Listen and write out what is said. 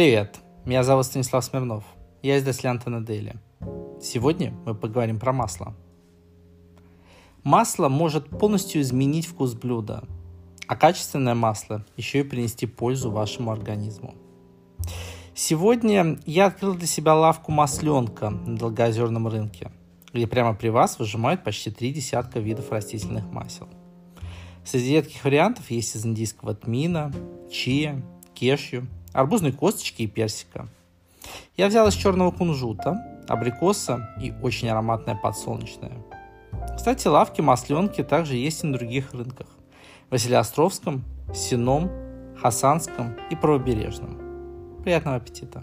Привет, меня зовут Станислав Смирнов. Я издатель Антона Дели. Сегодня мы поговорим про масло. Масло может полностью изменить вкус блюда, а качественное масло еще и принести пользу вашему организму. Сегодня я открыл для себя лавку масленка на долгоозерном рынке, где прямо при вас выжимают почти три десятка видов растительных масел. Среди редких вариантов есть из индийского тмина, чия, кешью, арбузной косточки и персика. Я взял из черного кунжута, абрикоса и очень ароматное подсолнечное. Кстати, лавки масленки также есть и на других рынках. Василиостровском, Сином, Хасанском и Правобережном. Приятного аппетита!